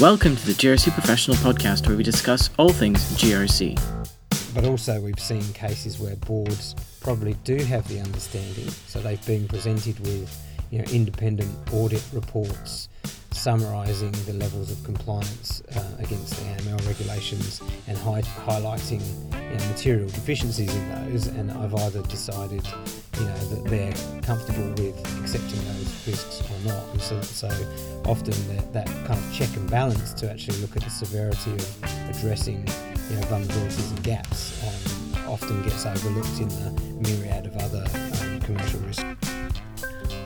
Welcome to the GRC Professional Podcast, where we discuss all things GRC. But also, we've seen cases where boards probably do have the understanding, so they've been presented with you know, independent audit reports summarising the levels of compliance uh, against the AML regulations and hi- highlighting you know, material deficiencies in those. And I've either decided, you know, that they're comfortable with accepting those risks or not. And so, so often that, that kind of check and balance to actually look at the severity of addressing, you know, vulnerabilities and gaps um, often gets overlooked in the myriad of other um, commercial risks.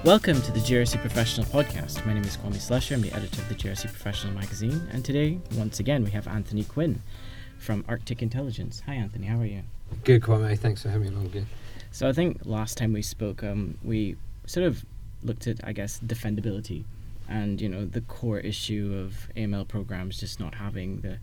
Welcome to the GRC Professional Podcast. My name is Kwame Slusher. I'm the editor of the GRC Professional magazine. And today, once again, we have Anthony Quinn from Arctic Intelligence. Hi, Anthony. How are you? Good, Kwame. Thanks for having me along again. So, I think last time we spoke, um, we sort of looked at, I guess, defendability and, you know, the core issue of AML programs just not having the,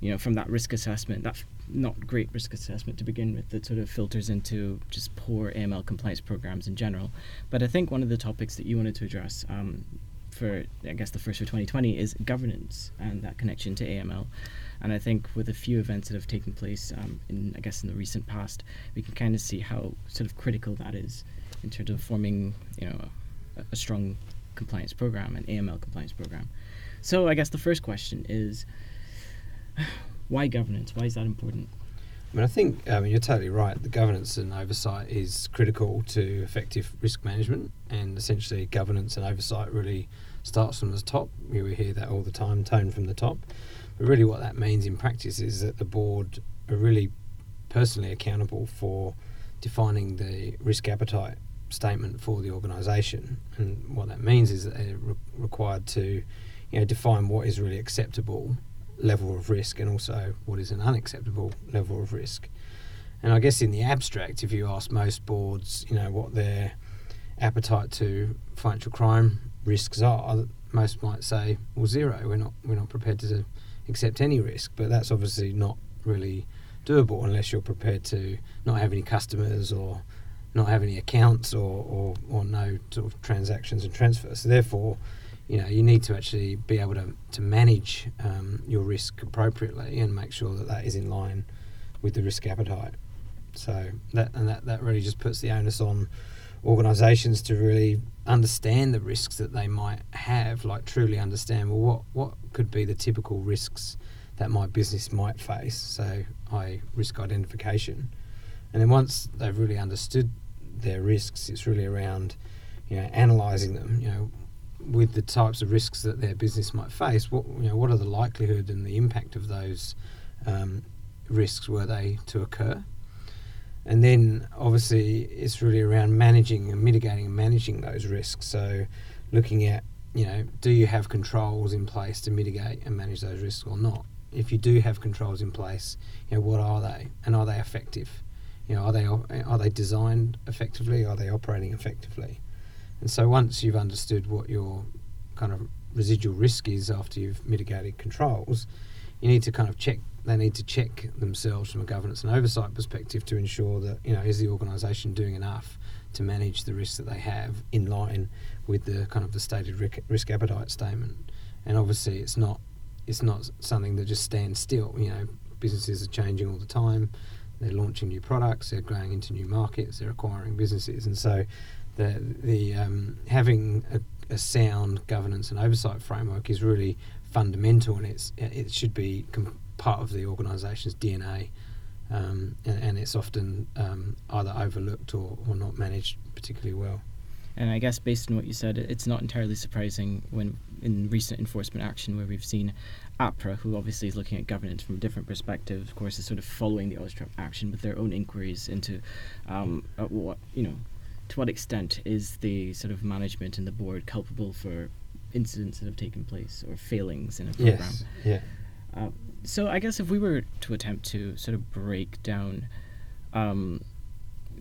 you know, from that risk assessment, that not great risk assessment to begin with that sort of filters into just poor AML compliance programs in general. But I think one of the topics that you wanted to address um, for, I guess, the first for 2020 is governance and that connection to AML. And I think with a few events that have taken place um, in, I guess, in the recent past, we can kind of see how sort of critical that is in terms of forming, you know, a, a strong compliance program, an AML compliance program. So I guess the first question is why governance? Why is that important? I mean, I think you're totally right. The governance and oversight is critical to effective risk management, and essentially governance and oversight really starts from the top. We hear that all the time, tone from the top. But really, what that means in practice is that the board are really personally accountable for defining the risk appetite statement for the organisation, and what that means is that they're re- required to, you know, define what is really acceptable level of risk and also what is an unacceptable level of risk. And I guess in the abstract, if you ask most boards, you know, what their appetite to financial crime risks are, most might say, well, zero. We're not we're not prepared to accept any risk. But that's obviously not really doable unless you're prepared to not have any customers or not have any accounts or, or, or no sort of transactions and transfers. So therefore, you know you need to actually be able to, to manage um, your risk appropriately and make sure that that is in line with the risk appetite. So that and that, that really just puts the onus on organizations to really understand the risks that they might have like truly understand well what what could be the typical risks that my business might face. So i risk identification. And then once they've really understood their risks it's really around you know analyzing them you know with the types of risks that their business might face, what you know, what are the likelihood and the impact of those um, risks were they to occur? And then obviously it's really around managing and mitigating and managing those risks. So looking at you know, do you have controls in place to mitigate and manage those risks or not? If you do have controls in place, you know, what are they and are they effective? You know, are they are they designed effectively? Are they operating effectively? And so once you've understood what your kind of residual risk is after you've mitigated controls, you need to kind of check. They need to check themselves from a governance and oversight perspective to ensure that you know is the organisation doing enough to manage the risks that they have in line with the kind of the stated risk appetite statement. And obviously, it's not it's not something that just stands still. You know, businesses are changing all the time. They're launching new products. They're going into new markets. They're acquiring businesses, and so the the um, having a, a, sound governance and oversight framework is really fundamental, and it's it should be com- part of the organisation's DNA, um, and, and, it's often um, either overlooked or, or not managed particularly well. And I guess based on what you said, it's not entirely surprising when in recent enforcement action where we've seen APRA, who obviously is looking at governance from a different perspective, of course, is sort of following the AUSTRAC action with their own inquiries into um, what you know to what extent is the sort of management and the board culpable for incidents that have taken place or failings in a program? Yes. Yeah. Uh, so I guess if we were to attempt to sort of break down um,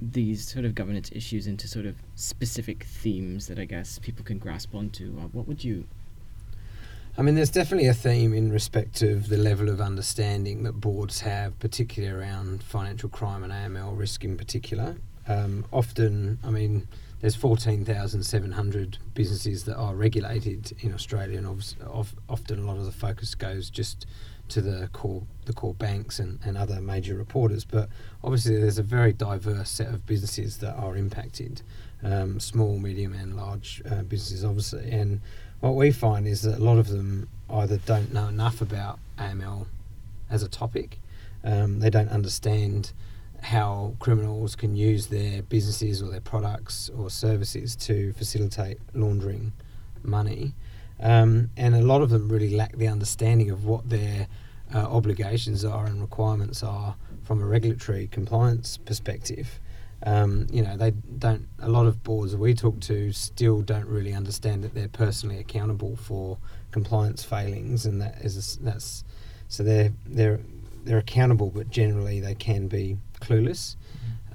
these sort of governance issues into sort of specific themes that I guess people can grasp onto, uh, what would you? I mean, there's definitely a theme in respect of the level of understanding that boards have, particularly around financial crime and AML risk in particular. Um, often, I mean, there's 14,700 businesses that are regulated in Australia, and of, often a lot of the focus goes just to the core the core banks and, and other major reporters. But obviously, there's a very diverse set of businesses that are impacted, um, small, medium, and large uh, businesses, obviously. And what we find is that a lot of them either don't know enough about AML as a topic, um, they don't understand how criminals can use their businesses or their products or services to facilitate laundering money. Um, and a lot of them really lack the understanding of what their uh, obligations are and requirements are from a regulatory compliance perspective. Um, you know, they don't. A lot of boards we talk to still don't really understand that they're personally accountable for compliance failings, and that is that's so they're they're they're accountable, but generally they can be clueless.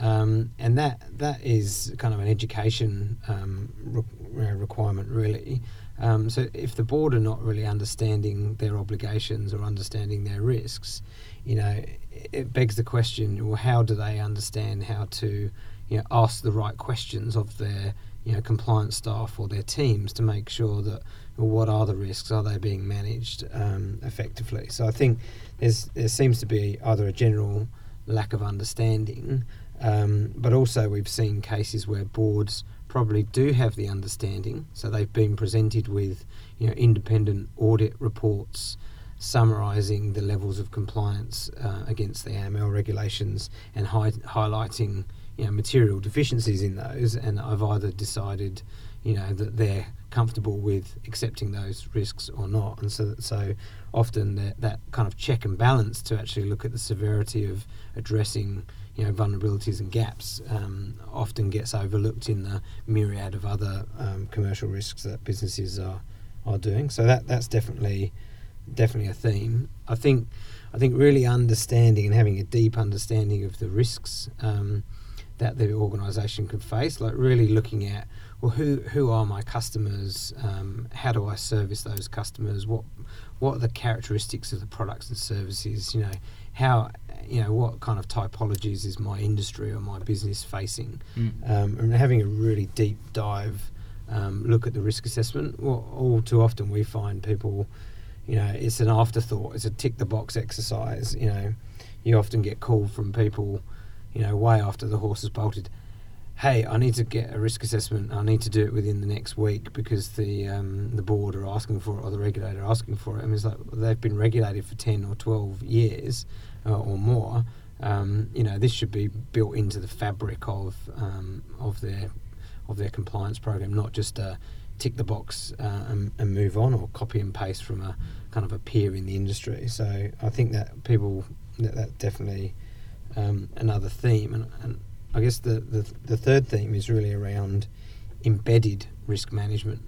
Um, and that that is kind of an education um, re- requirement, really. Um, so if the board are not really understanding their obligations or understanding their risks, you know, it begs the question: Well, how do they understand how to, you know, ask the right questions of their, you know, compliance staff or their teams to make sure that well, what are the risks? Are they being managed um, effectively? So I think there's there seems to be either a general lack of understanding, um, but also we've seen cases where boards probably do have the understanding. So they've been presented with you know independent audit reports summarising the levels of compliance uh, against the AML regulations and hi- highlighting you know material deficiencies in those. And I've either decided you know that they're comfortable with accepting those risks or not. And so, so often that, that kind of check and balance to actually look at the severity of addressing you know vulnerabilities and gaps um, often gets overlooked in the myriad of other um, commercial risks that businesses are are doing. So that that's definitely definitely a theme. I think I think really understanding and having a deep understanding of the risks um, that the organisation could face, like really looking at well, who who are my customers? Um, how do I service those customers? What what are the characteristics of the products and services? You know, how you know what kind of typologies is my industry or my business facing, mm. um, and having a really deep dive um, look at the risk assessment. Well, all too often we find people, you know, it's an afterthought. It's a tick the box exercise. You know, you often get called from people, you know, way after the horse has bolted hey, I need to get a risk assessment. I need to do it within the next week because the um, the board are asking for it or the regulator are asking for it. I mean, it's like they've been regulated for ten or twelve years uh, or more. Um, you know, this should be built into the fabric of um, of their of their compliance program, not just a tick the box uh, and, and, move on or copy and paste from a kind of a peer in the industry. So I think that people that, that definitely um, another theme and, and I guess the, the, the third theme is really around embedded risk management.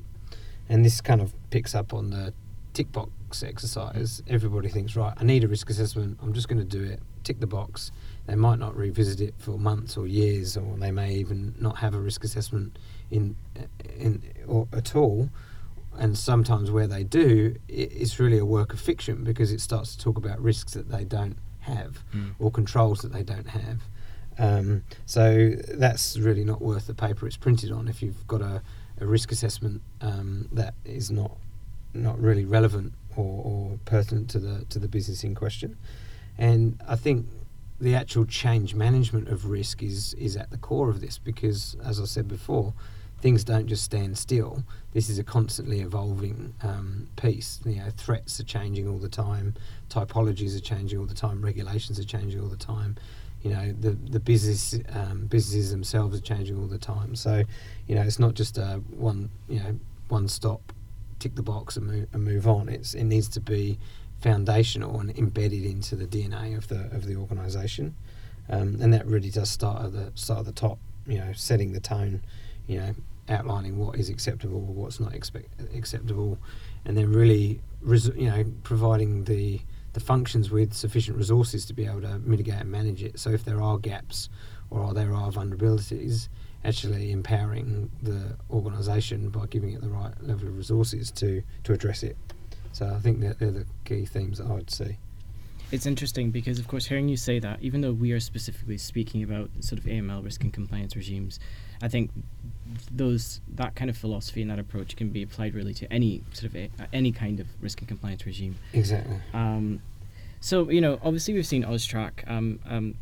And this kind of picks up on the tick box exercise. Everybody thinks, right, I need a risk assessment, I'm just going to do it, tick the box. They might not revisit it for months or years, or they may even not have a risk assessment in, in or at all. And sometimes where they do, it's really a work of fiction because it starts to talk about risks that they don't have mm. or controls that they don't have. Um, so that's really not worth the paper it's printed on if you've got a, a risk assessment um, that is not not really relevant or, or, pertinent to the to the business in question. And I think the actual change management of risk is is at the core of this because, as I said before, things don't just stand still. This is a constantly evolving um, piece. You know, threats are changing all the time, typologies are changing all the time, regulations are changing all the time you know the the business um, businesses themselves are changing all the time. So you know it's not just a one you know one stop tick the box and move, and move on. It's it needs to be foundational and embedded into the DNA of the of the organisation, um, and that really does start at the start at the top. You know, setting the tone. You know, outlining what is acceptable, what's not expect, acceptable, and then really, you know, providing the the functions with sufficient resources to be able to mitigate and manage it. So if there are gaps or there are vulnerabilities, actually empowering the organisation by giving it the right level of resources to, to address it. So I think that they're the key themes that I would see. It's interesting because, of course, hearing you say that, even though we are specifically speaking about sort of AML risk and compliance regimes, I think those that kind of philosophy and that approach can be applied really to any sort of a, any kind of risk and compliance regime. Exactly. Um, so you know, obviously, we've seen Austrac um, um,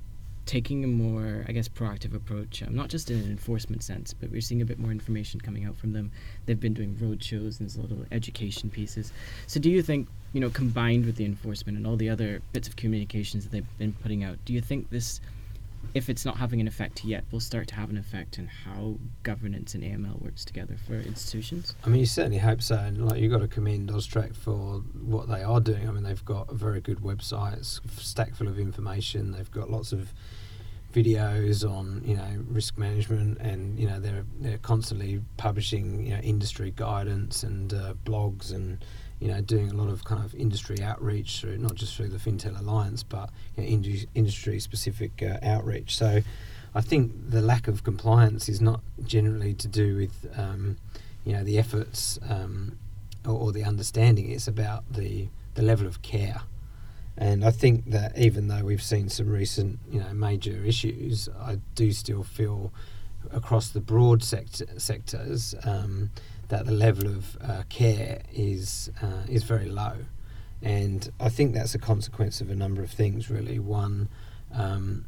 taking a more, I guess, proactive approach, um, not just in an enforcement sense, but we're seeing a bit more information coming out from them. They've been doing road shows and there's little education pieces. So, do you think, you know, combined with the enforcement and all the other bits of communications that they've been putting out, do you think this, if it's not having an effect yet, will start to have an effect on how governance and AML works together for institutions? I mean, you certainly hope so. And like, you've got to commend Austrac for what they are doing. I mean, they've got a very good website, it's stacked full of information. They've got lots of videos on you know risk management, and you know they're they're constantly publishing you know industry guidance and uh, blogs and you know doing a lot of kind of industry outreach through not just through the FinTel Alliance, but you know, industry specific uh, outreach. So. I think the lack of compliance is not generally to do with um, you know the efforts um, or, or, the understanding. It's about the the level of care and I think that even though we've seen some recent, you know, major issues, I do still feel across the broad sector, sectors um, that the level of uh, care is uh, is very low, and I think that's a consequence of a number of things. Really, one, um,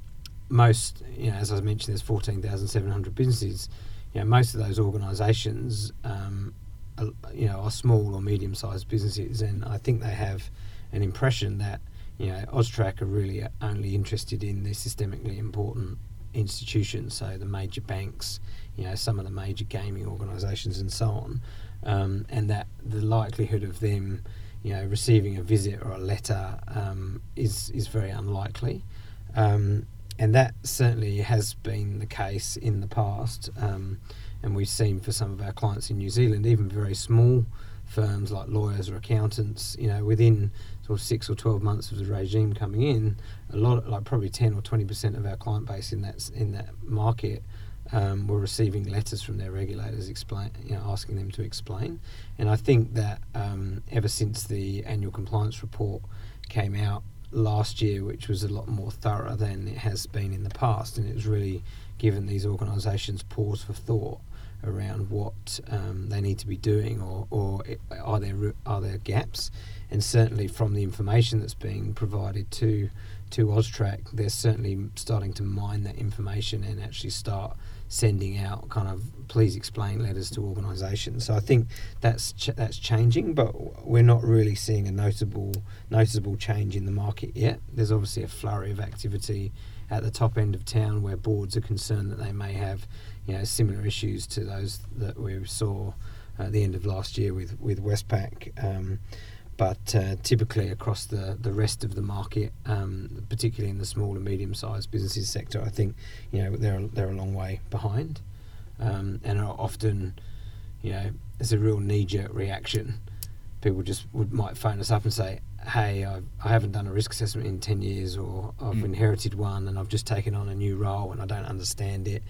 most, you know, as I mentioned, there's fourteen thousand seven hundred businesses. You know, most of those organisations, um, are, you know, are small or medium-sized businesses, and I think they have an impression that you know, Austrac are really only interested in the systemically important institutions, so the major banks, you know, some of the major gaming organisations, and so on, um, and that the likelihood of them, you know, receiving a visit or a letter um, is is very unlikely, um, and that certainly has been the case in the past, um, and we've seen for some of our clients in New Zealand, even very small firms like lawyers or accountants, you know, within sort of six or 12 months of the regime coming in, a lot, of, like probably 10 or 20% of our client base in that, in that market um, were receiving letters from their regulators explain, you know, asking them to explain. And I think that um, ever since the annual compliance report came out last year, which was a lot more thorough than it has been in the past, and it was really given these organisations pause for thought around what um, they need to be doing, or, or are there are there gaps? And certainly from the information that's being provided to to Austrac, they're certainly starting to mine that information and actually start sending out kind of please explain letters to organisations. So I think that's ch- that's changing, but we're not really seeing a notable noticeable change in the market yet. There's obviously a flurry of activity at the top end of town where boards are concerned that they may have you know similar issues to those that we saw at the end of last year with with Westpac. Um, but uh, typically across the, the rest of the market, um, particularly in the small and medium sized businesses sector, I think you know they're they're a long way behind, um, and are often, you know, it's a real knee jerk reaction. People just would might phone us up and say, "Hey, I've, I haven't done a risk assessment in ten years, or I've mm. inherited one, and I've just taken on a new role, and I don't understand it."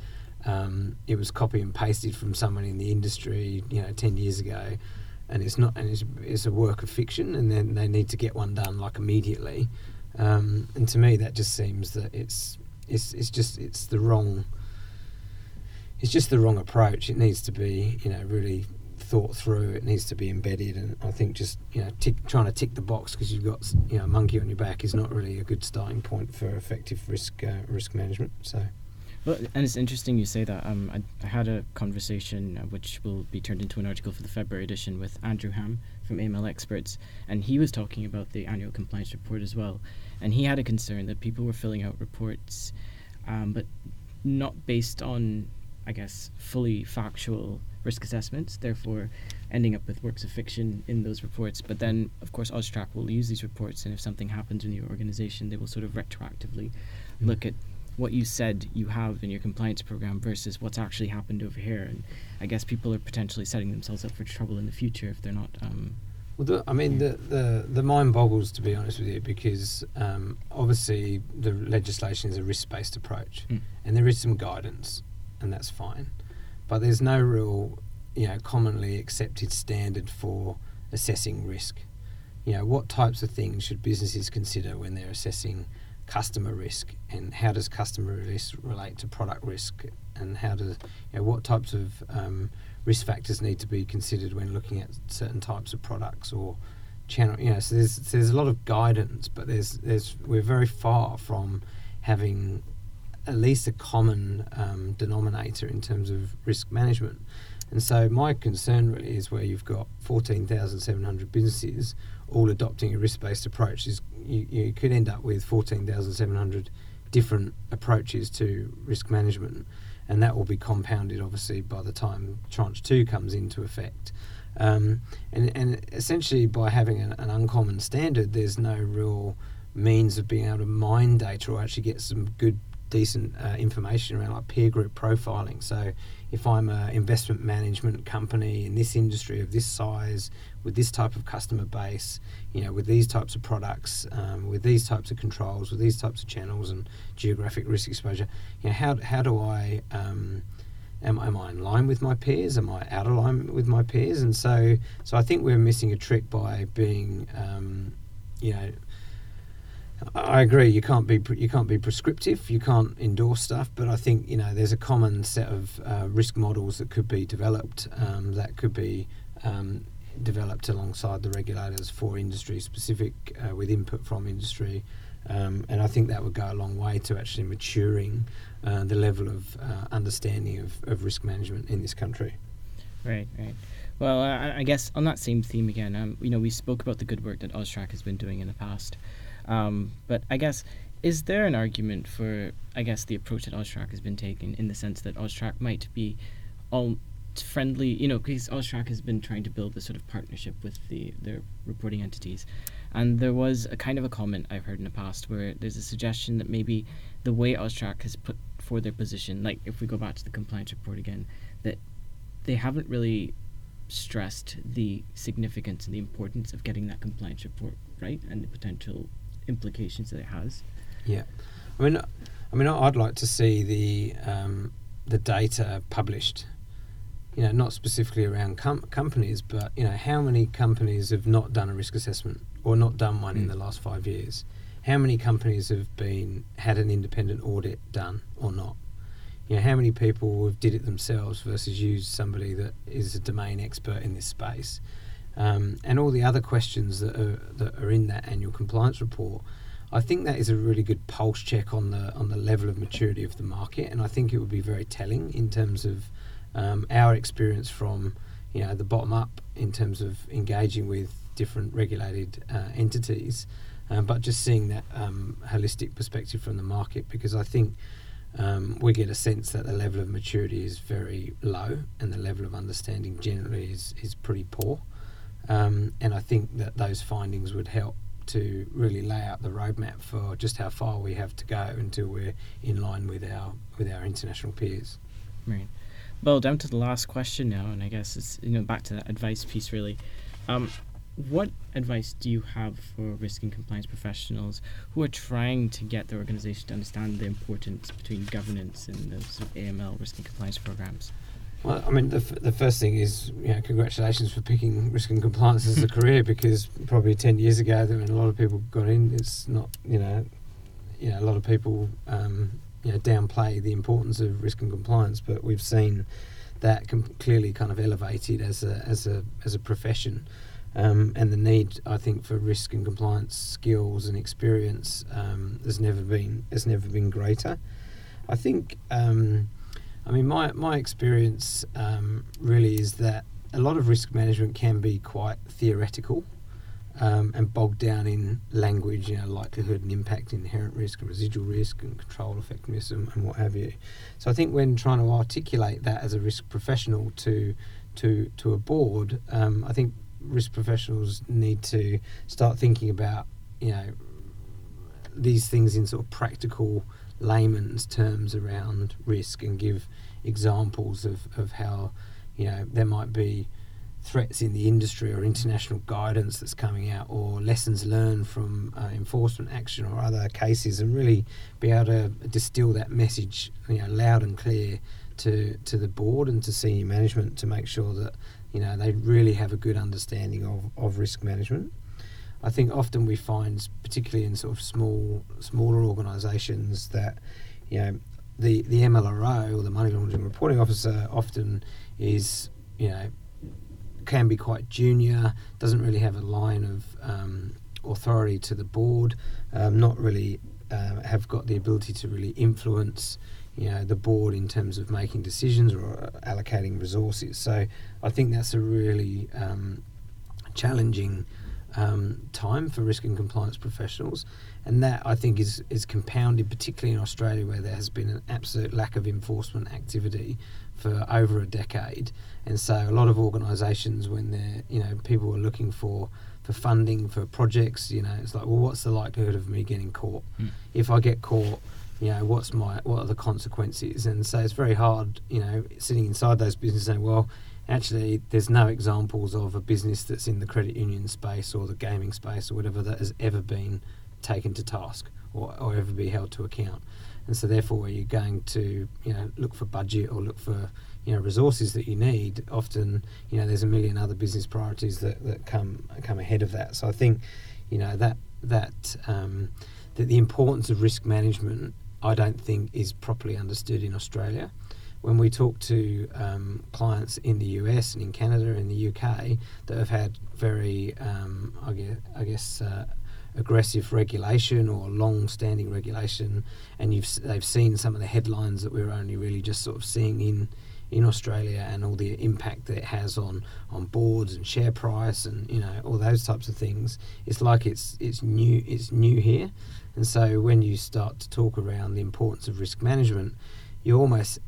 Um, it was copy and pasted from someone in the industry, you know, ten years ago, and it's not, and it's, it's a work of fiction, and then they need to get one done like immediately. Um, and to me, that just seems that it's it's it's just it's the wrong. It's just the wrong approach. It needs to be, you know, really thought through. It needs to be embedded, and I think just you know tick, trying to tick the box because you've got you know a monkey on your back is not really a good starting point for effective risk uh, risk management. So. Well, and it's interesting you say that. Um, I, I had a conversation uh, which will be turned into an article for the February edition with Andrew Ham from AML Experts, and he was talking about the annual compliance report as well. And he had a concern that people were filling out reports, um, but not based on, I guess, fully factual risk assessments, therefore ending up with works of fiction in those reports. But then, of course, Austrac will use these reports, and if something happens in your organization, they will sort of retroactively mm. look at what you said you have in your compliance program versus what's actually happened over here. And I guess people are potentially setting themselves up for trouble in the future if they're not. Um, well, the, I mean, the, the, the mind boggles, to be honest with you, because um, obviously the legislation is a risk based approach mm. and there is some guidance, and that's fine. But there's no real, you know, commonly accepted standard for assessing risk. you know, what types of things should businesses consider when they're assessing customer risk, and how does customer risk relate to product risk, and how does you know, what types of um, risk factors need to be considered when looking at certain types of products or channel. You know, so there's there's a lot of guidance, but there's there's we're very far from having at least a common um, denominator in terms of risk management. And so my concern really is where you've got 14,700 businesses all adopting a risk-based approach is you, you could end up with 14,700 different approaches to risk management and that will be compounded obviously by the time tranche 2 comes into effect um, and, and essentially by having an, an uncommon standard there's no real means of being able to mine data or actually get some good decent uh, information around like peer group profiling. So if I'm an investment management company in this industry of this size, with this type of customer base, you know, with these types of products, um, with these types of controls, with these types of channels and geographic risk exposure, you know, how, how do I um, am, am I in line with my peers? Am I out of line with my peers? And so, so I think we're missing a trick by being, um, you know, I agree. You can't be you can't be prescriptive. You can't endorse stuff. But I think you know there's a common set of uh, risk models that could be developed. Um, that could be um, developed alongside the regulators for industry specific, uh, with input from industry. Um, and I think that would go a long way to actually maturing uh, the level of uh, understanding of, of risk management in this country. Right, right. Well, I, guess on that same theme again, um, you know, we spoke about the good work that AUSTRAC has been doing in the past. Um, but I guess is there an argument for I guess the approach that AUSTRAC has been taking in the sense that AUSTRAC might be all friendly, you know, because AUSTRAC has been trying to build this sort of partnership with the their reporting entities, and there was a kind of a comment I've heard in the past where there's a suggestion that maybe the way AUSTRAC has put for their position, like if we go back to the compliance report again, that they haven't really stressed the significance and the importance of getting that compliance report right and the potential implications that it has. Yeah, I mean, I mean, I'd like to see the um, the data published. You know, not specifically around com- companies, but you know, how many companies have not done a risk assessment or not done one mm. in the last five years? How many companies have been had an independent audit done or not? You know, how many people have did it themselves versus used somebody that is a domain expert in this space? Um, and all the other questions that are, that are in that annual compliance report. I think that is a really good pulse check on the on the level of maturity of the market, and I think it would be very telling in terms of um, our experience from you know the bottom up in terms of engaging with different regulated uh, entities, um, but just seeing that um, holistic perspective from the market because I think. Um, we get a sense that the level of maturity is very low and the level of understanding generally is, is pretty poor. Um, and I think that those findings would help to really lay out the roadmap for just how far we have to go until we're in line with our with our international peers. Right. Well, down to the last question now, and I guess it's you know back to that advice piece really. Um, what advice do you have for risk and compliance professionals who are trying to get their organization to understand the importance between governance and the sort of AML risk and compliance programs? Well, I mean, the, f- the first thing is, you know, congratulations for picking risk and compliance as a career because probably 10 years ago, when a lot of people got in, it's not, you know, you know, a lot of people, um, you know, downplay the importance of risk and compliance, but we've seen that com- clearly kind of elevated as a, as a, as a profession. Um, and the need, I think, for risk and compliance skills and experience um, has never been has never been greater. I think um, I mean, my, my experience um, really is that a lot of risk management can be quite theoretical um, and bogged down in language, you know, likelihood and impact, inherent risk and residual risk and control effectiveness and, and what have you. So I think when trying to articulate that as a risk professional to to to a board, um, I think risk professionals need to start thinking about you know these things in sort of practical layman's terms around risk and give examples of, of how you know there might be threats in the industry or international guidance that's coming out or lessons learned from uh, enforcement action or other cases and really be able to distill that message you know loud and clear to to the board and to senior management to make sure that you know they really have a good understanding of, of risk management I think often we find, particularly in sort of small, smaller organisations, that you know the the MLRO or the money laundering reporting officer often is you know can be quite junior, doesn't really have a line of um, authority to the board, um, not really uh, have got the ability to really influence you know the board in terms of making decisions or allocating resources. So I think that's a really um, challenging um, time for risk and compliance professionals, and that I think is is compounded particularly in Australia where there has been an absolute lack of enforcement activity for over a decade, and so a lot of organisations when they're you know people are looking for for funding for projects, you know, it's like well, what's the likelihood of me getting caught? Mm. If I get caught, you know, what's my what are the consequences? And so it's very hard, you know, sitting inside those businesses saying, well actually there's no examples of a business that's in the credit union space or the gaming space or whatever that has ever been taken to task or, or ever be held to account. And so therefore you're going to, you know, look for budget or look for, you know, resources that you need, often, you know, there's a million other business priorities that, that come come ahead of that. So I think, you know, that that um, that the importance of risk management I don't think is properly understood in Australia when we talk to um, clients in the US and in Canada and the UK that have had very, um, I guess, I guess uh, aggressive regulation or long-standing regulation, and you've they've seen some of the headlines that we're only really just sort of seeing in in Australia and all the impact that it has on on boards and share price and you know all those types of things. It's like it's it's new it's new here, and so when you start to talk around the importance of risk management, you almost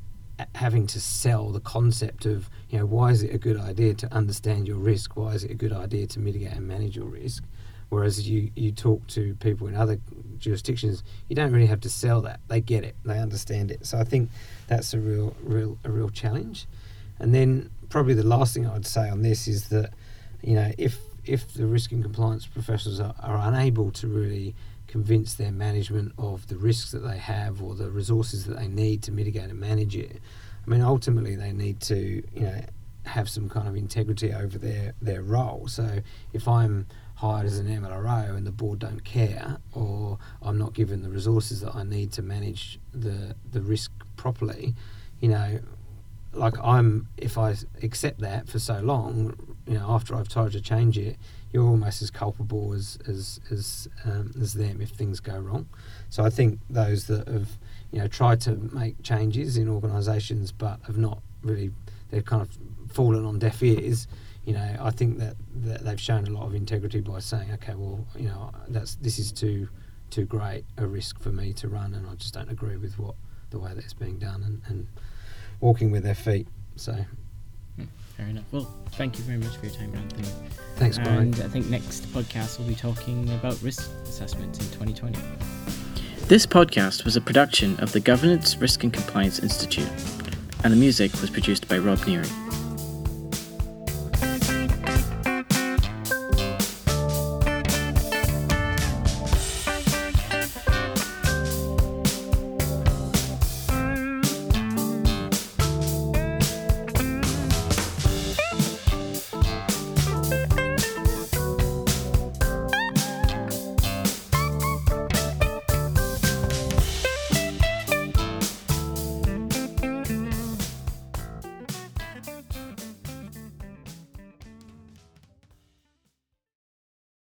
having to sell the concept of you know why is it a good idea to understand your risk? Why is it a good idea to mitigate and manage your risk? Whereas you you talk to people in other jurisdictions you don't really have to sell that. They get it. They understand it. So i think that's a real real a real challenge. And then probably the last thing i'd say on this is that you know if if the risk and compliance professionals are, are unable to really convince their management of the risks that they have or the resources that they need to mitigate and manage it. I mean, ultimately, they need to, you know, have some kind of integrity over their, their role. So if I'm hired as an MLRO and the board don't care, or I'm not given the resources that I need to manage the the risk properly, you know, like I'm if I accept that for so long, you know, after I've tried to change it, you're almost as culpable as as as, um, as them if things go wrong. So I think those that have you know tried to make changes in organisations but have not really they've kind of fallen on deaf ears. You know, I think that, that they've shown a lot of integrity by saying, okay, well, you know, that's this is too too great a risk for me to run, and I just don't agree with what the way that it's being done, and, and walking with their feet. So Fair enough. Well, thank you very much for your time, Anthony. Thanks, Brian. And I think next podcast we'll be talking about risk assessments in 2020. This podcast was a production of the Governance, Risk and Compliance Institute, and the music was produced by Rob Neary.